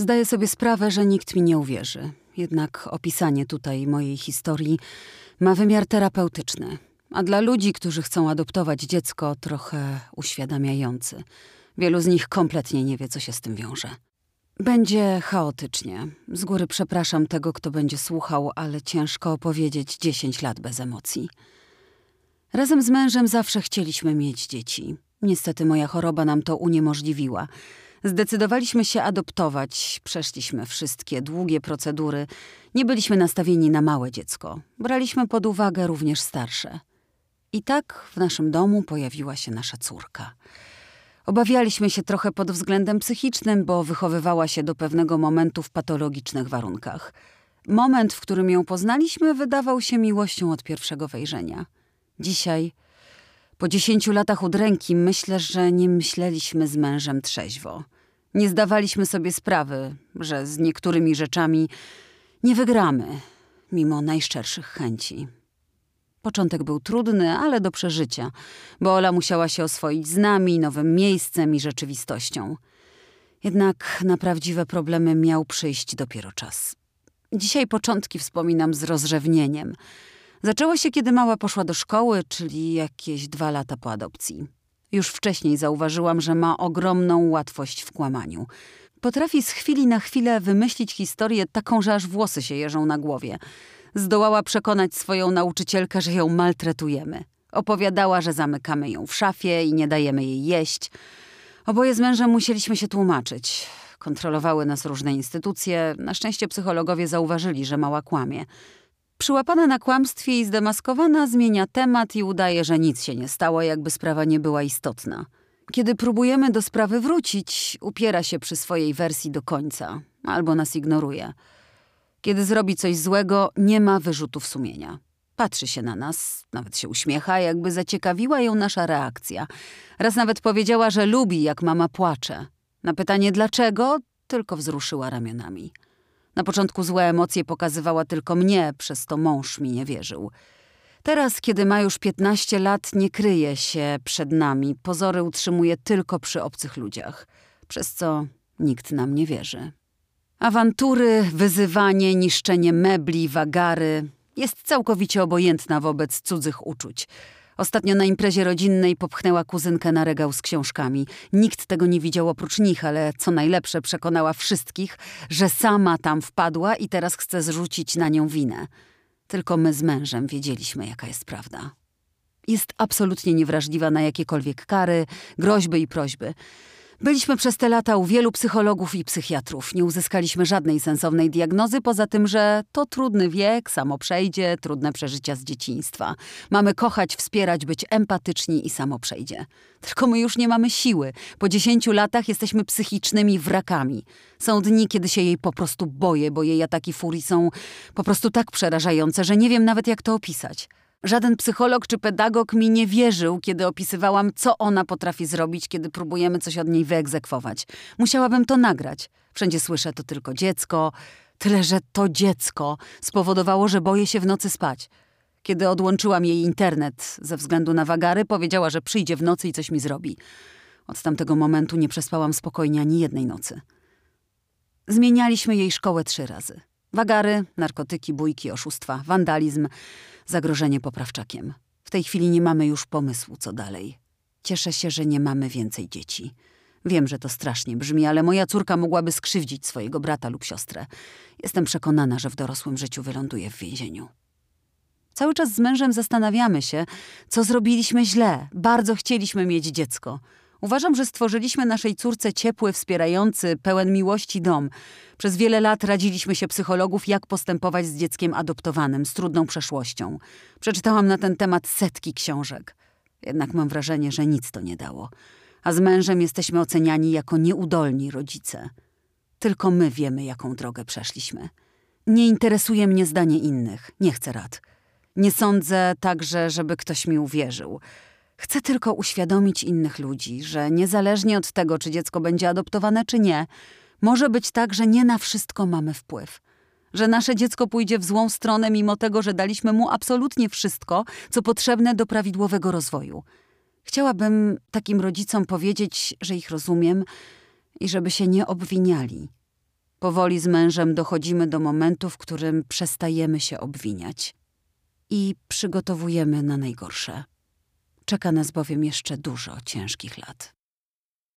Zdaję sobie sprawę, że nikt mi nie uwierzy. Jednak opisanie tutaj mojej historii ma wymiar terapeutyczny, a dla ludzi, którzy chcą adoptować dziecko, trochę uświadamiający. Wielu z nich kompletnie nie wie, co się z tym wiąże. Będzie chaotycznie. Z góry przepraszam tego, kto będzie słuchał, ale ciężko opowiedzieć 10 lat bez emocji. Razem z mężem zawsze chcieliśmy mieć dzieci. Niestety moja choroba nam to uniemożliwiła. Zdecydowaliśmy się adoptować, przeszliśmy wszystkie długie procedury. Nie byliśmy nastawieni na małe dziecko. Braliśmy pod uwagę również starsze. I tak w naszym domu pojawiła się nasza córka. Obawialiśmy się trochę pod względem psychicznym, bo wychowywała się do pewnego momentu w patologicznych warunkach. Moment, w którym ją poznaliśmy, wydawał się miłością od pierwszego wejrzenia. Dzisiaj, po dziesięciu latach udręki, myślę, że nie myśleliśmy z mężem trzeźwo. Nie zdawaliśmy sobie sprawy, że z niektórymi rzeczami nie wygramy, mimo najszczerszych chęci. Początek był trudny, ale do przeżycia, bo Ola musiała się oswoić z nami, nowym miejscem i rzeczywistością. Jednak na prawdziwe problemy miał przyjść dopiero czas. Dzisiaj początki wspominam z rozrzewnieniem. Zaczęło się, kiedy mała poszła do szkoły, czyli jakieś dwa lata po adopcji. Już wcześniej zauważyłam, że ma ogromną łatwość w kłamaniu. Potrafi z chwili na chwilę wymyślić historię taką, że aż włosy się jeżą na głowie – Zdołała przekonać swoją nauczycielkę, że ją maltretujemy. Opowiadała, że zamykamy ją w szafie i nie dajemy jej jeść. Oboje z mężem musieliśmy się tłumaczyć. Kontrolowały nas różne instytucje. Na szczęście psychologowie zauważyli, że mała kłamie. Przyłapana na kłamstwie i zdemaskowana zmienia temat i udaje, że nic się nie stało, jakby sprawa nie była istotna. Kiedy próbujemy do sprawy wrócić, upiera się przy swojej wersji do końca albo nas ignoruje. Kiedy zrobi coś złego, nie ma wyrzutów sumienia. Patrzy się na nas, nawet się uśmiecha, jakby zaciekawiła ją nasza reakcja. Raz nawet powiedziała, że lubi, jak mama płacze. Na pytanie dlaczego, tylko wzruszyła ramionami. Na początku złe emocje pokazywała tylko mnie, przez to mąż mi nie wierzył. Teraz, kiedy ma już 15 lat, nie kryje się przed nami. Pozory utrzymuje tylko przy obcych ludziach, przez co nikt nam nie wierzy. Awantury, wyzywanie, niszczenie mebli, wagary. Jest całkowicie obojętna wobec cudzych uczuć. Ostatnio na imprezie rodzinnej popchnęła kuzynkę na regał z książkami. Nikt tego nie widział oprócz nich, ale co najlepsze przekonała wszystkich, że sama tam wpadła i teraz chce zrzucić na nią winę. Tylko my z mężem wiedzieliśmy, jaka jest prawda. Jest absolutnie niewrażliwa na jakiekolwiek kary, groźby i prośby. Byliśmy przez te lata u wielu psychologów i psychiatrów. Nie uzyskaliśmy żadnej sensownej diagnozy, poza tym, że to trudny wiek, samo przejdzie, trudne przeżycia z dzieciństwa. Mamy kochać, wspierać, być empatyczni i samo przejdzie. Tylko my już nie mamy siły. Po dziesięciu latach jesteśmy psychicznymi wrakami. Są dni, kiedy się jej po prostu boję, bo jej ataki furii są po prostu tak przerażające, że nie wiem nawet jak to opisać. Żaden psycholog czy pedagog mi nie wierzył, kiedy opisywałam, co ona potrafi zrobić, kiedy próbujemy coś od niej wyegzekwować. Musiałabym to nagrać. Wszędzie słyszę to tylko dziecko, tyle że to dziecko spowodowało, że boję się w nocy spać. Kiedy odłączyłam jej internet ze względu na wagary, powiedziała, że przyjdzie w nocy i coś mi zrobi. Od tamtego momentu nie przespałam spokojnie ani jednej nocy. Zmienialiśmy jej szkołę trzy razy. Wagary, narkotyki, bójki, oszustwa, wandalizm, zagrożenie poprawczakiem. W tej chwili nie mamy już pomysłu, co dalej. Cieszę się, że nie mamy więcej dzieci. Wiem, że to strasznie brzmi, ale moja córka mogłaby skrzywdzić swojego brata lub siostrę. Jestem przekonana, że w dorosłym życiu wyląduje w więzieniu. Cały czas z mężem zastanawiamy się, co zrobiliśmy źle. Bardzo chcieliśmy mieć dziecko. Uważam, że stworzyliśmy naszej córce ciepły, wspierający, pełen miłości dom. Przez wiele lat radziliśmy się psychologów, jak postępować z dzieckiem adoptowanym, z trudną przeszłością. Przeczytałam na ten temat setki książek. Jednak mam wrażenie, że nic to nie dało. A z mężem jesteśmy oceniani jako nieudolni rodzice. Tylko my wiemy, jaką drogę przeszliśmy. Nie interesuje mnie zdanie innych, nie chcę rad. Nie sądzę także, żeby ktoś mi uwierzył. Chcę tylko uświadomić innych ludzi, że niezależnie od tego, czy dziecko będzie adoptowane, czy nie, może być tak, że nie na wszystko mamy wpływ. Że nasze dziecko pójdzie w złą stronę, mimo tego, że daliśmy mu absolutnie wszystko, co potrzebne do prawidłowego rozwoju. Chciałabym takim rodzicom powiedzieć, że ich rozumiem i żeby się nie obwiniali. Powoli z mężem dochodzimy do momentu, w którym przestajemy się obwiniać i przygotowujemy na najgorsze. Czeka nas bowiem jeszcze dużo ciężkich lat.